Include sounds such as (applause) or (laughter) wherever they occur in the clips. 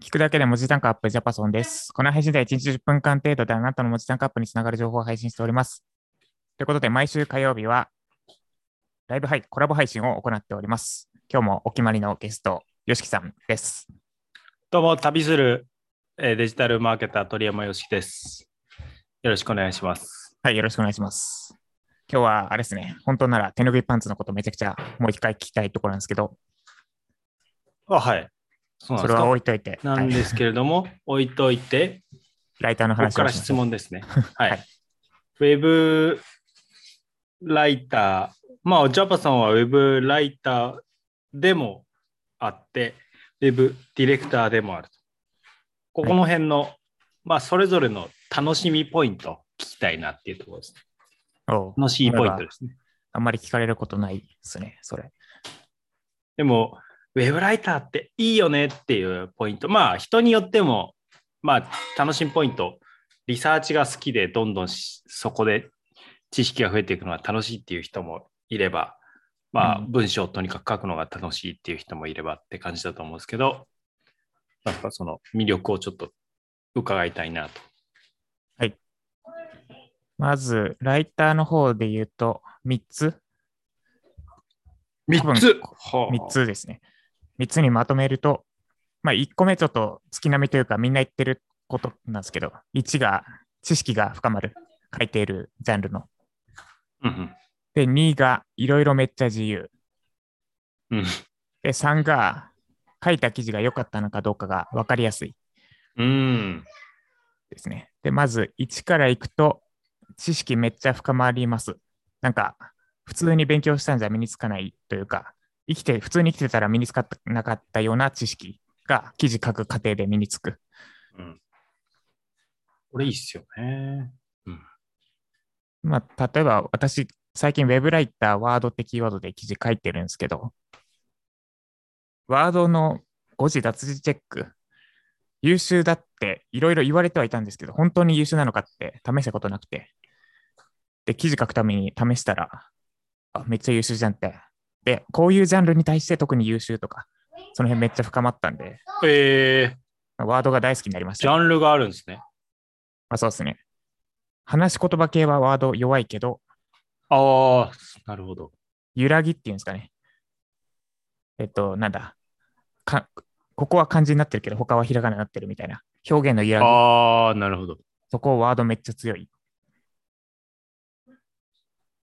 聞くだけで文字単価アップジャパソンです。この配信では1日10分間程度であなたの文字単価アップにつながる情報を配信しております。ということで、毎週火曜日はライブ配コラボ配信を行っております。今日もお決まりのゲスト、よしきさんです。どうも、旅するえーデジタルマーケター鳥山よしきです。よろしくお願いします。はい、よろしくお願いします。今日はあれですね、本当なら手ぬぐいパンツのことめちゃくちゃもう一回聞きたいところなんですけど、あ、はい。そそれは。置いといて、はいなんですけれども、置いといて、ライターのここから質問ですね。(laughs) はい。はいウェブライター、まあ、ジャパさんはウェブライターでもあって、ウェブディレクターでもあると。ここの辺の、まあ、それぞれの楽しみポイント聞きたいなっていうところですね。楽しいポイントですね。あんまり聞かれることないですね、それ。でも、ウェブライターっていいよねっていうポイント。まあ、人によっても、まあ、楽しみポイント、リサーチが好きで、どんどんしそこで知識が増えていくのが楽しいっていう人もいれば、まあ、うん文章をとにかく書くのが楽しいっていう人もいればって感じだと思うんですけど、なんかその魅力をちょっと伺いたいなと。まず、ライターの方で言うと、3つ3つはあ3つですね。3つにまとめると、まあ、1個目ちょっと月並みというかみんな言ってることなんですけど、1が知識が深まる、書いているジャンルの。うんで、2がいろいろめっちゃ自由。で、3が書いた記事が良かったのかどうかが分かりやすいうん。ですね。で、まず1からいくと、知識めっちゃ深まります。なんか、普通に勉強したんじゃ身につかないというか、生きて、普通に生きてたら身につかなかったような知識が記事書く過程で身につく。うん。これいいっすよね。まあ、例えば私、最近 Web ライター、ワードってキーワードで記事書いてるんですけど、ワードの誤字脱字チェック、優秀だっていろいろ言われてはいたんですけど、本当に優秀なのかって試したことなくて、で、記事書くために試したら、あ、めっちゃ優秀じゃんって。で、こういうジャンルに対して特に優秀とか、その辺めっちゃ深まったんで、えー、ワードが大好きになりました。ジャンルがあるんですね。まあ、そうですね。話し言葉系はワード弱いけど、ああ、なるほど。揺らぎっていうんですかね。えっと、なんだ。かここは漢字になってるけど、他はひらがなになってるみたいな。表現の揺らぎ。ああ、なるほど。そこワードめっちゃ強い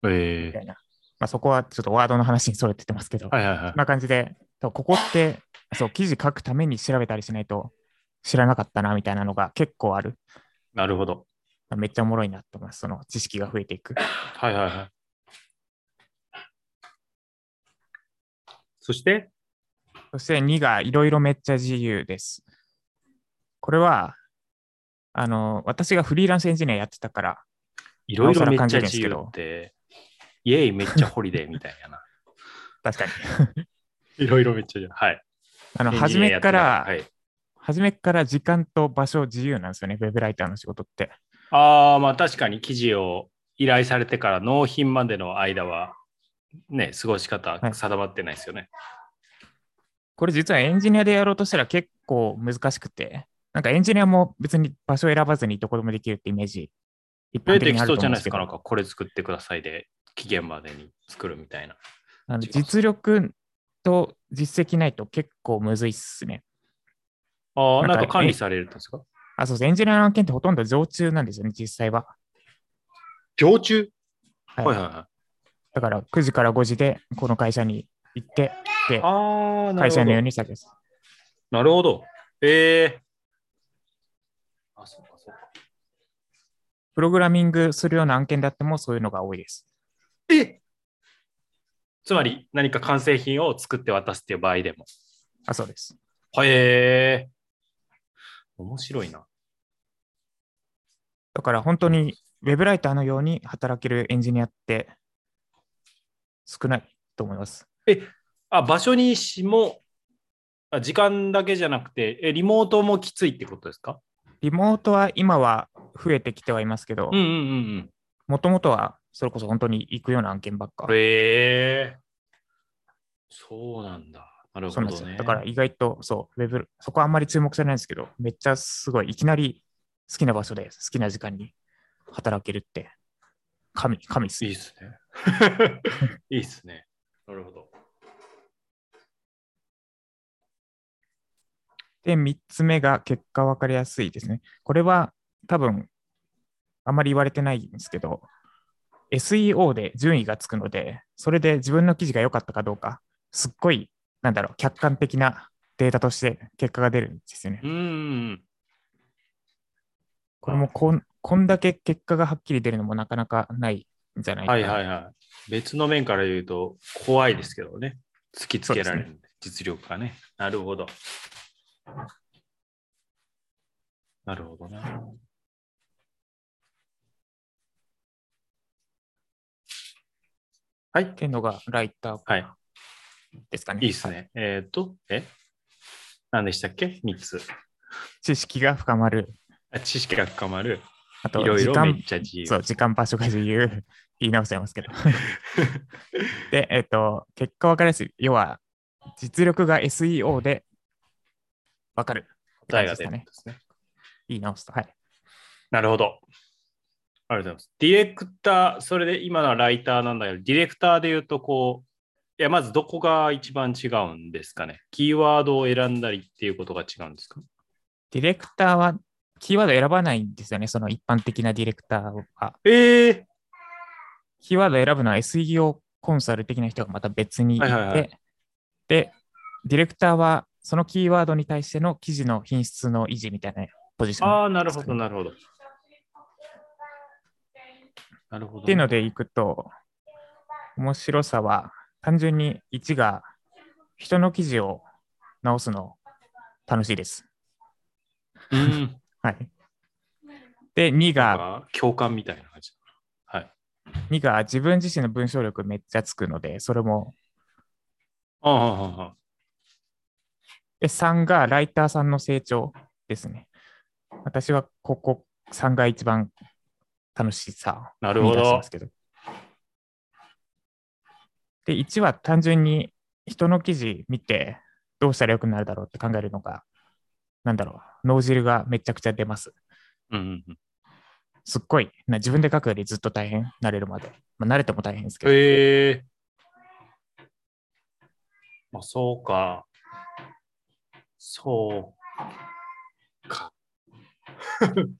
えみたいな。まあ、そこはちょっとワードの話にそれててますけど、ー、はいはいはいこん。な感じで、とここって、そう、記事書くために調べたりしないと知らなかったなみたいなのが結構ある。なるほど。めっちゃおもろいなと思います。その知識が増えていく。はいはいはい。そして、そして2がいろいろめっちゃ自由です。これは、あの、私がフリーランスエンジニアやってたから、いろいろめっちゃ自由けどって、イエイめっちゃホリデーみたいやな。(laughs) 確かに。(laughs) いろいろめっちゃ自由。はい。あの、初めから、はい。初めから時間と場所自由なんですよね、ウェブライターの仕事って。ああ、まあ確かに記事を依頼されてから納品までの間は、ね、過ごし方はい定まってないですよね。これ実はエンジニアでやろうとしたら結構難しくて、なんかエンジニアも別に場所を選ばずにどこでもできるってイメージ、一え、般的にある適当と思うんですけどじゃないですか。なんかこれ作ってくださいで、期限までに作るみたいな。あの実力と実績ないと結構むずいっすね。ああ、なんか管理されるんですか？あ、そうです。エンジニアの案件ってほとんど常駐なんですよね、実際は。常駐？はいはいはいはい。だから9時から5時でこの会社に行って、で、ああ、なる会社のようほど。に作業する。なるほど。ええあ、そうかそうか。プログラミングするような案件であってもそういうのが多いです。えつまり何か完成品を作って渡すっていう場合でも。あ、そうです。へえ面白いな。だから本当にウェブライターのように働けるエンジニアって少ないと思います。あ、場所にしも、あ時間だけじゃなくて、え、リモートもきついってことですか？リモートは今は増えてきてはいますけど。もともとはそれこそ本当に行くような案件ばっか。へえそうなんだ。なる。ほどね。だから意外と、そう、ウェブ、そこはあんまり注目されないんですけど、めっちゃすごい、いきなり好きな場所で好きな時間に働けるって、神、神っすいいっすね。いいっすね。なるほど。で、3つ目が結果分かりやすいですね。これは多分、あんまり言われてないんですけど、SEO で順位がつくので、それで自分の記事が良かったかどうか、すっごい、なんだろう、客観的なデータとして結果が出るんですよね。うーん。これもこんこんだけ結果がはっきり出るのもなかなかないんじゃないかはな。いはいはい。別の面から言うと怖いですけどね。突きつけられる実力がね。なるほど。なるほどな。はいっ。ていうのがライターはい。ですかね。いいっすね。えっ、と、え？何でしたっけ ?3 つ。知識が深まる。あ知識が深まる。あと、いろい時間ろめっ、ちゃ自由。そう、時間場所が自由。(laughs) 言い直しちゃいますけど。で、えっ、と、結果分かりやすい。要は、実力が SEO で分かる。答えが出。るんですね。言い直すと。はい。なるほど。ありがとうございます。ディレクター、それで今のはライターなんだけど、ディレクターで言うと、こう、いや、まずどこが一番違うんですかね？キーワードを選んだりっていうことが違うんですか？ディレクターは、キーワード選ばないんですよね。その一般的なディレクターは。ええキーワード選ぶのは SEO コンサル的な人がまた別にいて、はいはいはいで、ディレクターはそのキーワードに対しての記事の品質の維持みたいなポジション。ああ、なるほど、なるほど。なるほど。っていうのでいくと、面白さは単純に1が人の記事を直すの楽しいです。うん。(laughs) はい。で、2なんが、か共感みたいな感じ。はい。2が自分自身の文章力めっちゃつくので、それも。ああ。で、3がライターさんの成長ですね。私はここ3が一番楽しさなるほど。で、1は単純に人の記事見てどうしたらよくなるだろうって考えるのが、なんだろう、脳汁がめちゃくちゃ出ます。うんうんうん。すっごい、な自分で書くよりずっと大変、慣れるまで。まあ、慣れても大変ですけど。ええまあ、そうか。そうか。(laughs)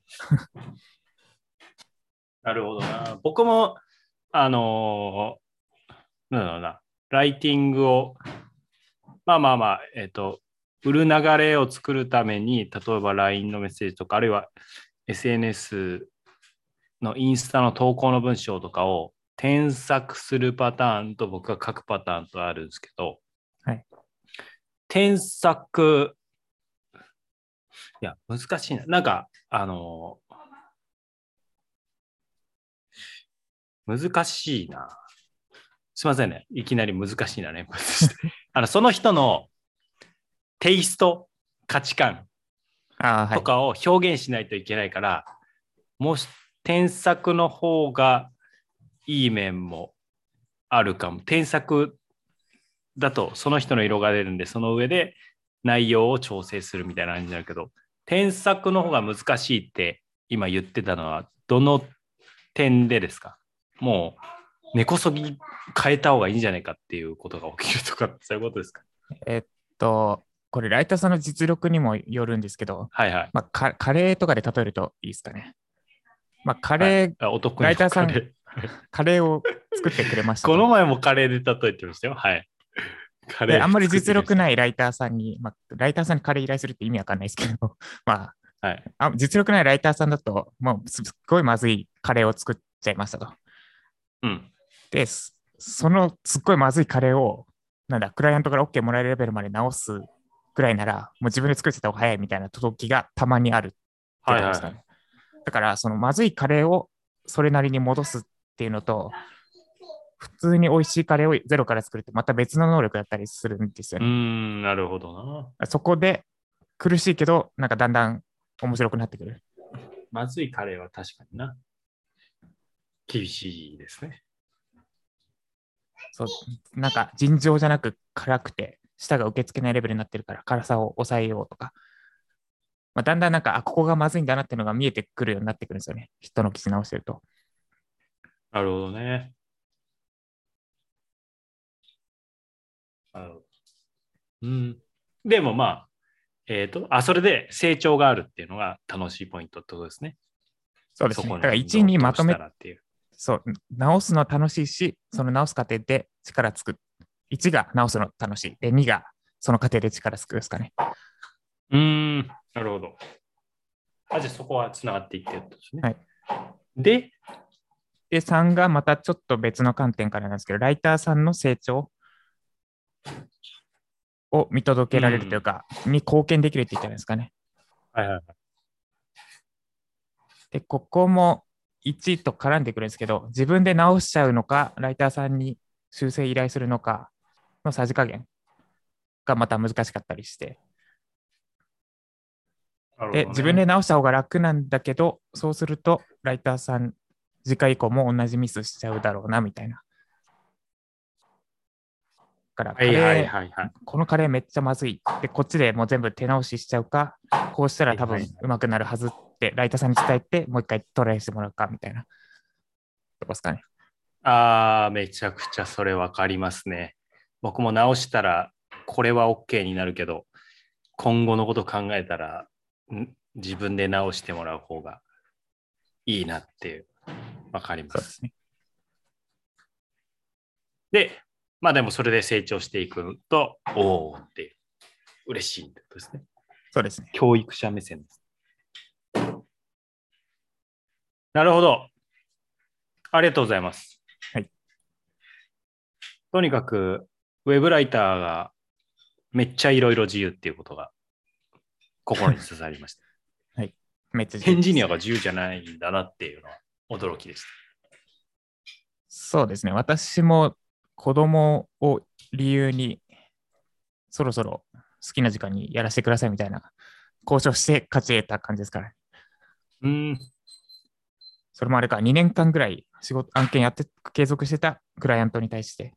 なるほどな。僕も、あのーなんだろうな、ライティングを、まあまあまあ、えっ、と、売る流れを作るために、例えば LINE のメッセージとか、あるいは SNS のインスタの投稿の文章とかを添削するパターンと僕が書くパターンとあるんですけど、はい添削、いや、難しいな。なんか、あの難しいな。すいませんね。いきなり難しいな連発して。(laughs) あの、その人のテイスト、価値観。とかを表現しないといけないから、もし添削の方がいい面もあるかも。添削だとその人の色が出るんで、その上で内容を調整するみたいな感じになるけど、添削の方が難しいって今言ってたのは、どの点でですか？もう根こそぎ変えた方がいいんじゃないかっていうことが起きるとか、そういうことですか？えっと、これ、ライターさんの実力にもよるんですけど、はいはい。まあ、カカレーとかで例えるといいですかね。まあ、カレー、あお得意ライターさんカレーカレーを作ってくれましたと。この前もカレーで例えてましたよ。はい。カレーであんまり実力い。ないライターさんに、まあ、ライターさんにカレー依頼するって意味わかんないですけど、(laughs) まあ、はい。あ実力ないライターさんだと、もうすっごいまずいカレーを作っちゃいましたと。うん。で、すそのすっごいまずいカレーを、なんだ、クライアントから OK もらえるレベルまで直すくらいなら、もう自分で作ってた方が早いみたいな時がたまにあるってことはいはいですかね。だから、そのまずいカレーをそれなりに戻すっていうのと、普通に美味しいカレーをゼロから作るってまた別の能力だったりするんですよね。うーん、なるほどな。そこで苦しいけど、なんかだんだん面白くなってくる。まずいカレーは確かにな。厳しいですね。そうなんか尋常じゃなく辛くて舌が受け付けないレベルになってるから辛さを抑えようとか、まあ、だんだんなんか、あ、ここがまずいんだなっていうのが見えてくるようになってくるんですよね。人の記事直してると。なるほどね。なるほど。うん。でもまあ、えっ、と、あ、それで成長があるっていうのが楽しいポイントってことですね。そうですね。だから1にまとめていう。そう、直すの楽しいし、その直す過程で力つく。1が直すの楽しい。で、2がその過程で力つくですかね。うーん、なるほど。あ、じゃあそこはつながっていってるってことですね。はいで、で、3がまたちょっと別の観点からなんですけど、ライターさんの成長を見届けられるというか、に貢献できるって言ったらいいんですかね。はいはいはい。で、ここも1と絡んでくるんですけど、自分で直しちゃうのか、ライターさんに修正依頼するのかのさじ加減がまた難しかったりして、で、自分で直した方が楽なんだけど、そうすると、ライターさん、次回以降も同じミスしちゃうだろうな、みたいな。だから、カレー、はいはいはいはい。このカレーめっちゃまずい。で、こっちでもう全部手直ししちゃうか、こうしたら多分うまくなるはずって、ライターさんに伝えて、もう一回トライしてもらうか、みたいな。どうですかね？ああ、めちゃくちゃそれわかりますね。僕も直したら、これは OK になるけど、今後のこと考えたら、ん自分で直してもらう方がいいなっていう、わかりま。す。で、まあでもそれで成長していくと、おおって嬉しいってことですね。そうですね。教育者目線です。なるほど。ありがとうございます。はい。とにかく、ウェブライターがめっちゃいろいろ自由っていうことが心に刺さりました。(laughs) めっちゃエンジニアが自由じゃないんだなっていうのは驚きでした。そうですね。私も子供を理由に、そろそろ好きな時間にやらせてくださいみたいな交渉して勝ち得た感じですから、ね。うん。それもあれか、2年間ぐらい仕事、案件やって、継続してたクライアントに対して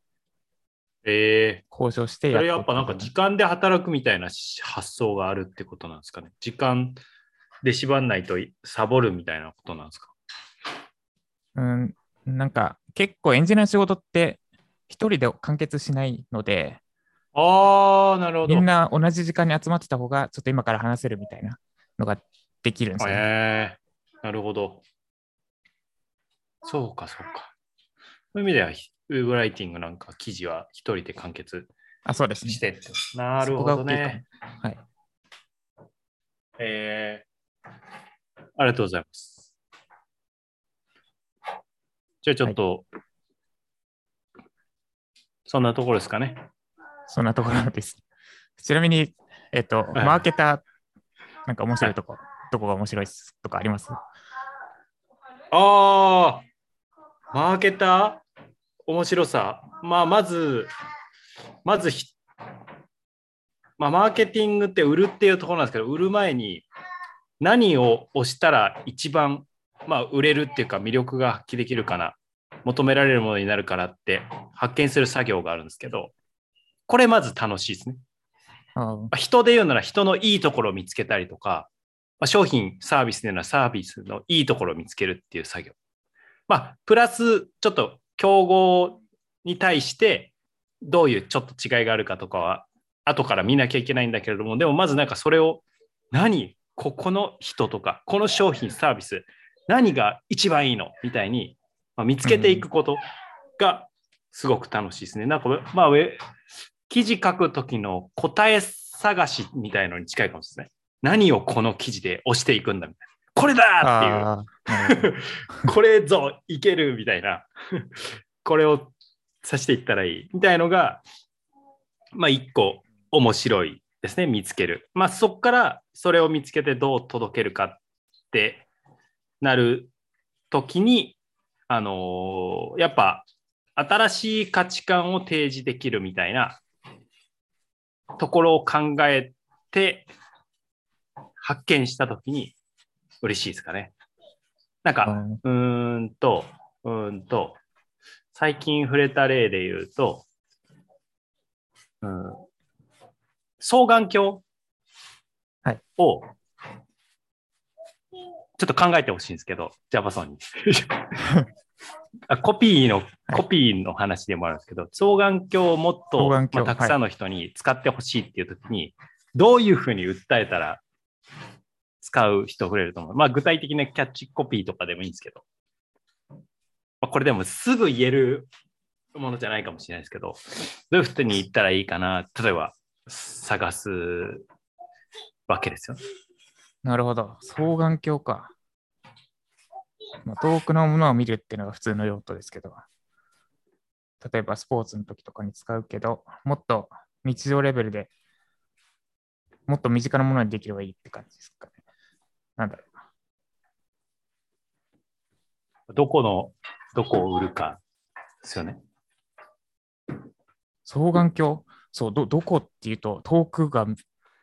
え交渉してー、それやとっぱなんか時間で働くみたいな発想があるってことなんですかね。時間で縛んないとサボるみたいなことなんですか？うん、なんか結構エンジニアの仕事って一人で完結しないので、ああ、なるほど。みんな同じ時間に集まってた方がちょっと今から話せるみたいなのができるんですよ、ね。ええなるほど。そうか、そうか。そういう意味では、ウェブライティングなんか記事は一人で完結あ、そうですね。してって。なるほどね。はい。えーありがとうございます。じゃあちょっと、そんなところですかね。そんなところです。ちなみに、えっと、はいマーケター、なんか面白いとこ、どこが面白いとかあります？ああ、マーケター？面白さ。まあ、まず、まずひ、まあ、マーケティングって売るっていうところなんですけど、売る前に何を押したら一番、まあ、売れるっていうか魅力が発揮できるかな、求められるものになるからって発見する作業があるんですけど、これまず楽しいですね。人で言うなら人のいいところを見つけたりとか、まあ、商品、サービスで言うならサービスのいいところを見つけるっていう作業。まあ、プラス、ちょっと競合に対して、どういうちょっと違いがあるかとかは、後から見なきゃいけないんだけれども、でもまずなんかそれを、何ここの人とか、この商品、サービス、何が一番いいのみたいに、まあ、見つけていくことがすごく楽しいですね。なんか、まあ、記事書くときの答え探しみたいのに近いかもしれない。何をこの記事で押していくんだみたいな。これだっていう。(laughs) これぞいけるみたいな。(laughs) これをさしていったらいいみたいのが、まあ一個面白いですね、見つける。まあそこからそれを見つけてどう届けるかってなるときに、あのーやっぱ新しい価値観を提示できるみたいなところを考えて発見したときに嬉しいですかね。なんか、うんうーんと、うーんと、最近触れた例で言うと、うん、双眼鏡はいを、ちょっと考えてほしいんですけど、Java ソンに。(laughs) あコピーの、いコピーの話でもあるんですけど、双眼鏡をもっと、まあたくさんの人に使ってほしいっていう時に、どういうふうに訴えたら使う人増えると思う。まあ具体的なキャッチコピーとかでもいいんですけど、まあ、これでもすぐ言えるものじゃないかもしれないですけど、どういうふうに言ったらいいかな、例えば探すわけですよ。なるほど。双眼鏡か。まあ、遠くのものを見るっていうのが普通の用途ですけど、例えばスポーツの時とかに使うけど、もっと日常レベルでもっと身近なものにできればいいって感じですかね。なんだろうな。どこの、どこを売るかですよね。双眼鏡？そう、ど、どこっていうと、遠くが、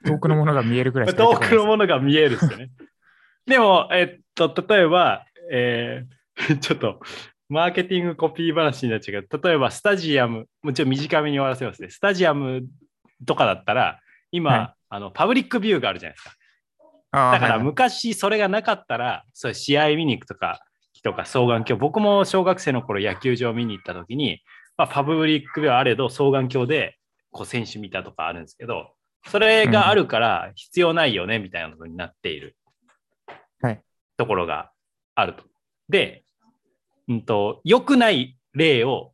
遠くのものが見えるぐらいしか (laughs) 遠出てこないですくのものが見えるですよね。(laughs) でも、えっと、例えば、えー (laughs) ちょっと、マーケティングコピー話になっちゃうけど、例えばスタジアム、もちろん短めに終わらせますね。スタジアムとかだったら、今、はいあのパブリックビューがあるじゃないですか。だから昔それがなかったら、そういう試合見に行くとか、とか双眼鏡、僕も小学生の頃野球場見に行った時に、まあ、パブリックビューあれど双眼鏡でこう選手見たとかあるんですけど、それがあるから必要ないよねみたいなことになっているはい。ところがあると。で、うんと、良くない例を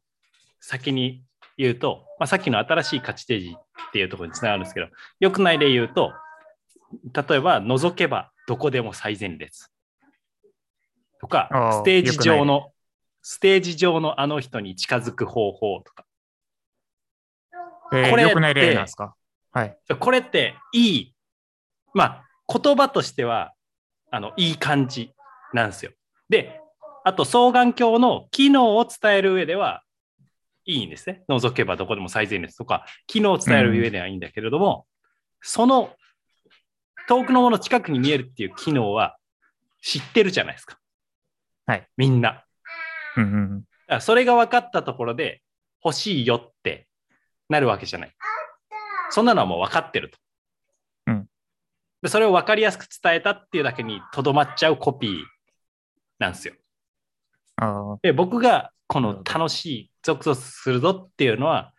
先に言うと、まあ、さっきの新しい価値提示っていうところにつながるんですけど、良くない例言うと、例えば、覗けばどこでも最前列。とかステージ上良の、ステージ上のあの人に近づく方法とか。えーこれ良くないって例なんですか？はい。これっていい、まあ、言葉としては、あの、いい感じなんですよ。で、あと、双眼鏡の機能を伝える上では、いいんですね。覗けばどこでも最前列とか、機能を伝える上ではいいんだけれども、その遠くのもの近くに見えるっていう機能は知ってるじゃないですか。はい。みんな。うんうんうん。だからそれが分かったところで欲しいよってなるわけじゃない。そんなのはもう分かってると。うんでそれを分かりやすく伝えたっていうだけにとどまっちゃうコピーなんですよ。あで僕がこの楽しい、ゾクゾクするぞっていうのは、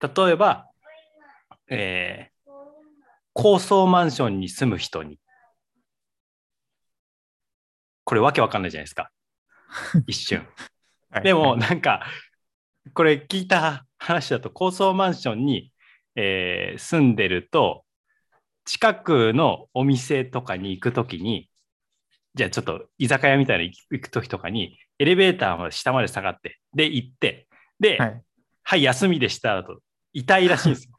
例えば、えー高層マンションに住む人に、これわけわかんないじゃないですか。(laughs) 一瞬。でも、はいなんか、これ聞いた話だと、高層マンションに、えー住んでると、近くのお店とかに行くときに、じゃあちょっと居酒屋みたいなの行くときとかに、エレベーターまで下まで下がって、で、行って、で、ははい、い。休みでしただと、痛いらしいんですよ。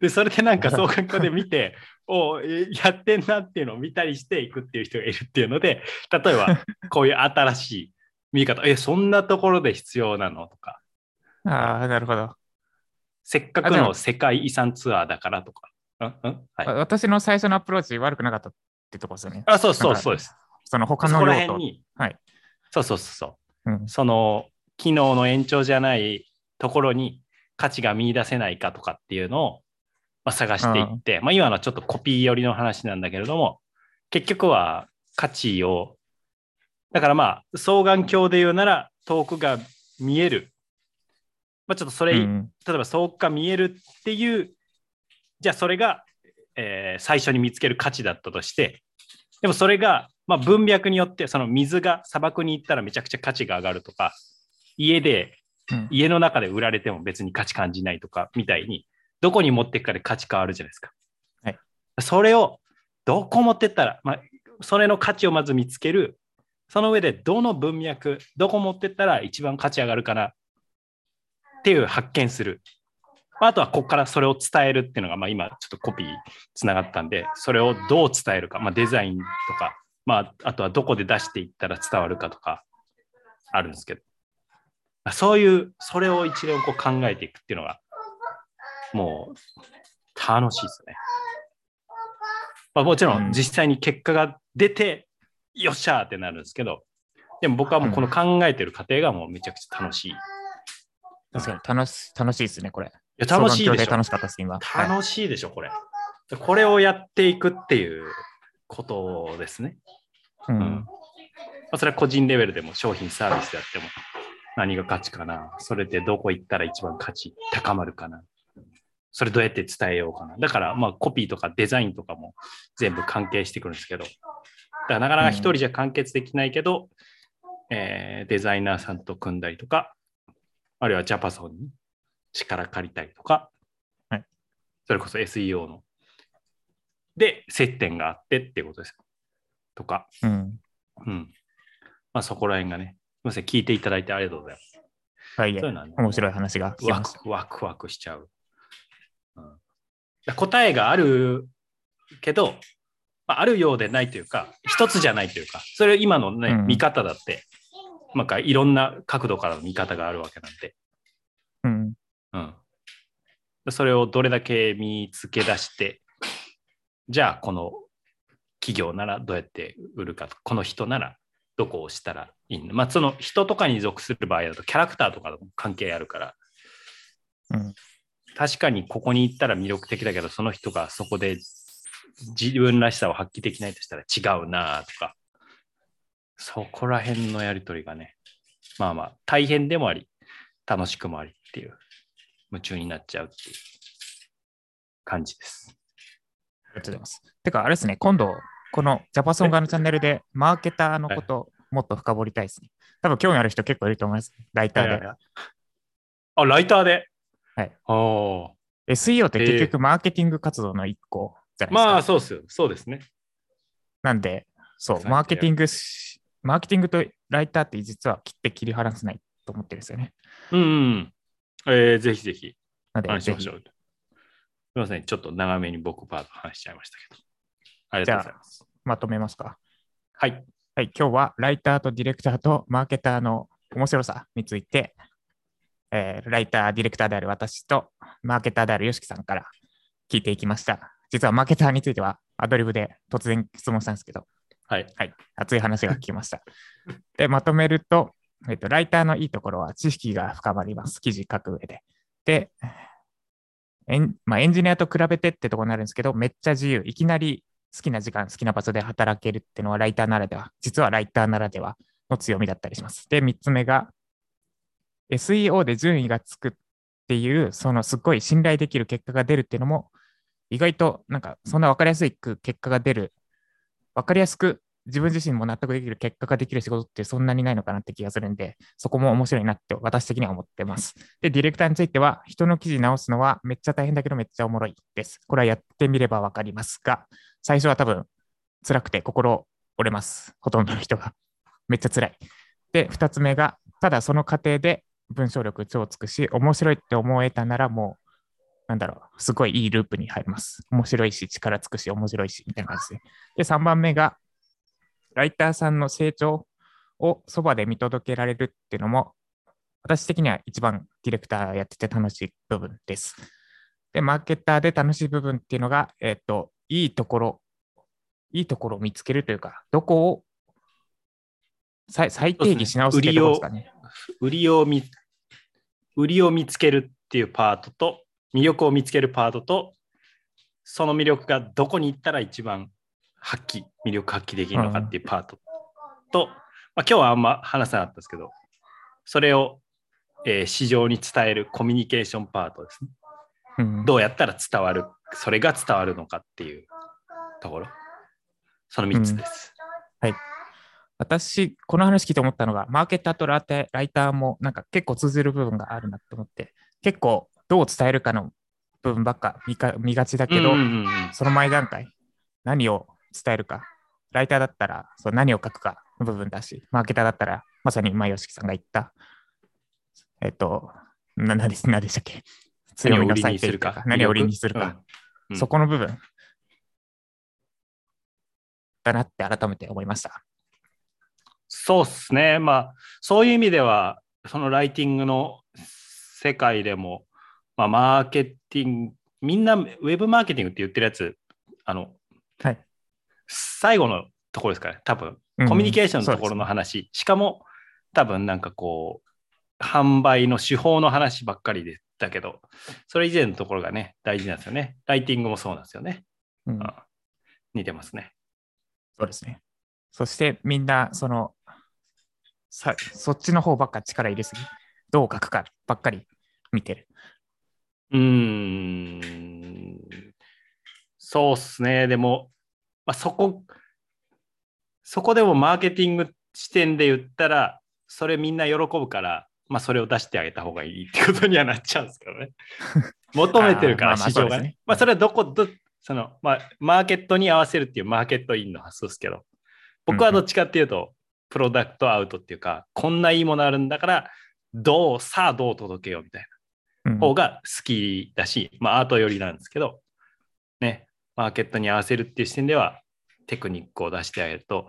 で、それでなんか双眼鏡で見て、(laughs) おえやってんなっていうのを見たりしていくっていう人がいるっていうので、例えば、こういう新しい見方、え、そんなところで必要なのとか、ああ、なるほど。せっかくの世界遺産ツアーだからとか。うんうんはい、あ私の最初のアプローチ悪くなかったってとこですよね。あ、そうそうそうです。その他の用途。辺に、はい。そうそうそうそう。うん。その機能の延長じゃないところに価値が見出せないかとかっていうのを、まあ、探していって、まあ、今のはちょっとコピー寄りの話なんだけれども、結局は価値を、だからまあ、双眼鏡で言うなら遠くが見える。まあ、ちょっとそれ、うん。例えば遠くが見えるっていう、じゃあそれが、えー最初に見つける価値だったとして、でもそれが、まあ、文脈によって、その水が砂漠に行ったらめちゃくちゃ価値が上がるとか、家で、うん。家の中で売られても別に価値感じないとか、みたいに、どこに持っていくかで価値変わるじゃないですか。はい。それを、どこ持ってったら、まあ、それの価値をまず見つける。その上で、どの文脈、どこ持ってったら一番価値上がるかなっていう発見する。あとはここからそれを伝えるっていうのが、まあ、今ちょっとコピーつながったんで、それをどう伝えるか、まあ、デザインとか、まあ、あとはどこで出していったら伝わるかとかあるんですけど、まあそういう、それを一連こう考えていくっていうのが、もう楽しいですね。まあ、もちろうんん実際に結果が出て、よっしゃーってなるんですけど、でも僕はもうこの考えてる過程がもうめちゃくちゃ楽しい。い確かに楽し楽しいですね、これ。や楽しいでしょ楽しかったです、今。はい楽しいでしょ、これ。これをやっていくっていうことですね。うん。うんまあ、それは個人レベルでも商品サービスであっても何が価値かなそれでどこ行ったら一番価値高まるかなそれどうやって伝えようかなだからまあコピーとかデザインとかも全部関係してくるんですけどだからなかなか一人じゃ完結できないけど、えーデザイナーさんと組んだりとかあるいはジャパソンに力借りたりとか、はいそれこそ SEO ので接点があってっていうことですよとかうん。うん。まあそこら辺がね、すみません、聞いていただいてありがとうございます。はい、そういうのはね、面白い話がワ。クワクワクしちゃう。答えがあるけど、まあ、あるようでないというか、一つじゃないというか、それ今のね、うん見方だって、なんかいろんな角度からの見方があるわけなんで、うん。うん。それをどれだけ見つけ出して、じゃあこの企業ならどうやって売るかと、この人ならどこを押したらいいの？まあその人とかに属する場合だとキャラクターとか関係あるから、うん。確かにここに行ったら魅力的だけど、その人がそこで自分らしさを発揮できないとしたら違うなとか、そこら辺のやりとりがね、まあまあ大変でもあり、楽しくもありっていう、夢中になっちゃうっていう感じです。ありがとうございます。てか、あれですね、今度、このジャパソン側のチャンネルで、マーケターのこと、もっと深掘りたいですね。多分興味ある人結構いると思います。ライターで。あ、ライターで？はい。おー SEO って結局マーケティング活動の一個じゃないですか。まあそうですよ。そうですね。なんで、そう、マーケティングし、マーケティングとライターって実は切って切り離せないと思ってるんですよね。うん、うん。えー、ぜひぜひなので、ぜひ話しましょう。すみません。ちょっと長めに僕パート話しちゃいましたけど。ありがとうございます。まとめますか。はい。はい、今日はライターとディレクターとマーケターの面白さについて、えーライター、ディレクターである私とマーケターである YOSHIKI さんから聞いていきました。実はマーケターについてはアドリブで突然質問したんですけど、はい。はい、熱い話が聞きました。(laughs) で、まとめると、えっと、ライターのいいところは知識が深まります。記事書く上で。で、エン,、まあ、エンジニアと比べてってところになるんですけど、めっちゃ自由。いきなり好きな時間、好きな場所で働けるっていうのはライターならでは、実はライターならではの強みだったりします。で、3つ目が、SEO で順位がつくっていう、そのすごい信頼できる結果が出るっていうのも、意外となんかそんな分かりやすい結果が出る、分かりやすく自分自身も納得できる結果ができる仕事ってそんなにないのかなって気がするんで、そこも面白いなって私的には思ってます。で、ディレクターについては、人の記事直すのはめっちゃ大変だけどめっちゃおもろいです。これはやってみれば分かりますが、最初は多分辛くて心折れます。ほとんどの人が。めっちゃ辛い。で、2つ目が、ただその過程で文章力超つくし、面白いって思えたならもう、なんだろう、すごいいいループに入ります。面白いし、力つくし、面白いし、みたいな感じで。で、3番目が、ライターさんの成長をそばで見届けられるっていうのも、私的には一番ディレクターやってて楽しい部分です。で、マーケターで楽しい部分っていうのが、えっ、と、いいところ、いいところを見つけるというか、どこを再再定義し直すっていうとですかね。売りを見、売りを見つけるっていうパートと、魅力を見つけるパートと、その魅力がどこに行ったら一番発揮、魅力発揮できるのかっていうパートと、まあ、今日はあんま話さなかったですけど、それを、えー市場に伝えるコミュニケーションパートですね。うんどうやったら伝わる、それが伝わるのかっていうところ。その3つです。私、この話聞いて思ったのが、マーケターとラテライターもなんか結構通ずる部分があるなと思って、結構どう伝えるかの部分ばっか見か見がちだけど、うんうんうんうん。その前段階、何を伝えるか、ライターだったらそう何を書くかの部分だし、マーケターだったら、まさに今、吉木さんが言った、えっと、な何で何でしたっけ。強みの最低か何を売りにするか、うん。そこの部分だなって改めて思いました。そうっすね。まあ、そういう意味では、そのライティングの世界でも、まあ、マーケティング、みんなウェブマーケティングって言ってるやつ、あの、はい最後のところですからね、多分、うんコミュニケーションのところの話、しかも、多分なんかこう、販売の手法の話ばっかりでだけど、それ以前のところがね、大事なんですよね。ライティングもそうなんですよね。うんあ似てますね。そうですね。そしてみんな、その、さそっちの方ばっか力入れすぎ、どう書くかばっかり見てる。うーん。そうっすね。でも、まあ、そこ、そこでもマーケティング視点で言ったら、それみんな喜ぶから、まあ、それを出してあげた方がいいってことにはなっちゃうんですけどね。(laughs) 求めてるから、市場がそうですね。ねまあ、それはどこ、どその、まあ、マーケットに合わせるっていうマーケットインの発想ですけど、僕はどっちかっていうと、プロダクトアウトっていうか、こんないいものあるんだから、どう、さあどう届けようみたいな。うん方が好きだし、まあアート寄りなんですけど、ね、マーケットに合わせるっていう視点ではテクニックを出してあげると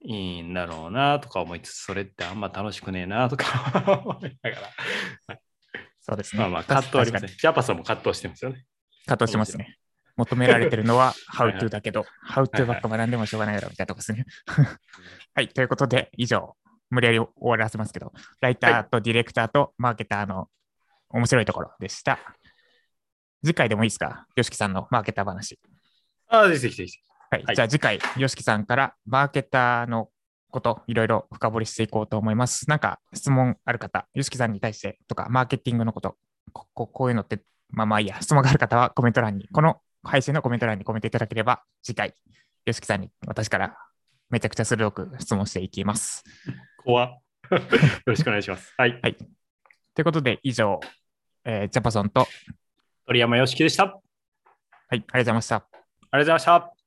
いいんだろうなとか思いつつ、それってあんま楽しくねえなとか (laughs) 思いながら、そうですね。まあまあ葛藤ありますね。ジャパさんも葛藤してますよね。葛藤しますね。求められてるのは (laughs) はい How はい to だけど、How to ばっか学んでもしょうがないだろうみたいなとこですね。(laughs) はい、ということで、以上、無理やり終わらせますけど、ライターとディレクターとマーケターの面白いところでした。次回でもいいですか ?YOSHIKI さんのマーケター話。ああ、ぜひぜひぜひ。はい、はいじゃあ次回、YOSHIKI さんからマーケターのこと、いろいろ深掘りしていこうと思います。なんか質問ある方、YOSHIKI さんに対してとか、マーケティングのこと、こここういうのって、まあまあいいや、質問がある方はコメント欄に、この配信のコメント欄にコメントいただければ、次回、YOSHIKI さんに私からめちゃくちゃ鋭く質問していきます。怖っ (laughs) よろしくお願いします。はい。はい。ということで、以上、えージャパソンと、鳥山よしきでした。ありはい、ありがとうございました。がとうございました。